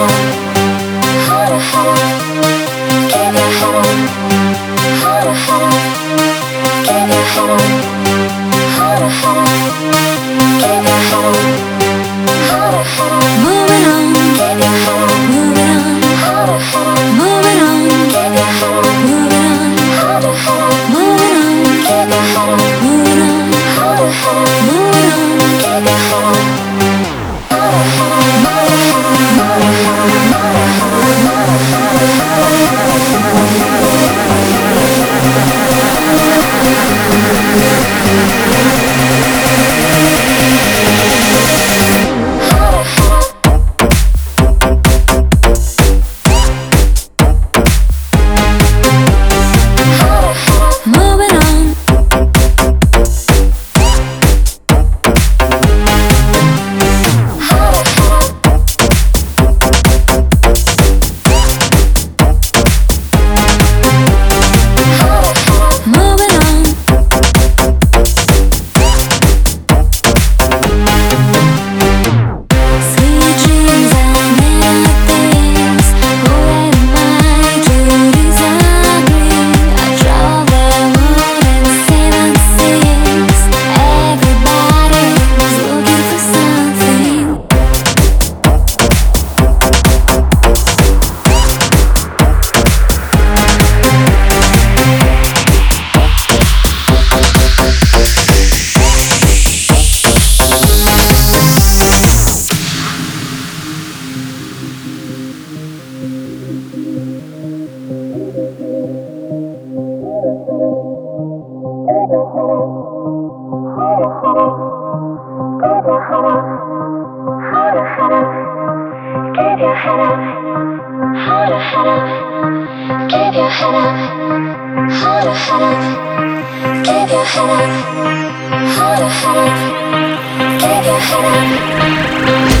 on. Head up, hold your head up, keep your head up, hold your head up, keep your head up, hold your head up, keep your head up.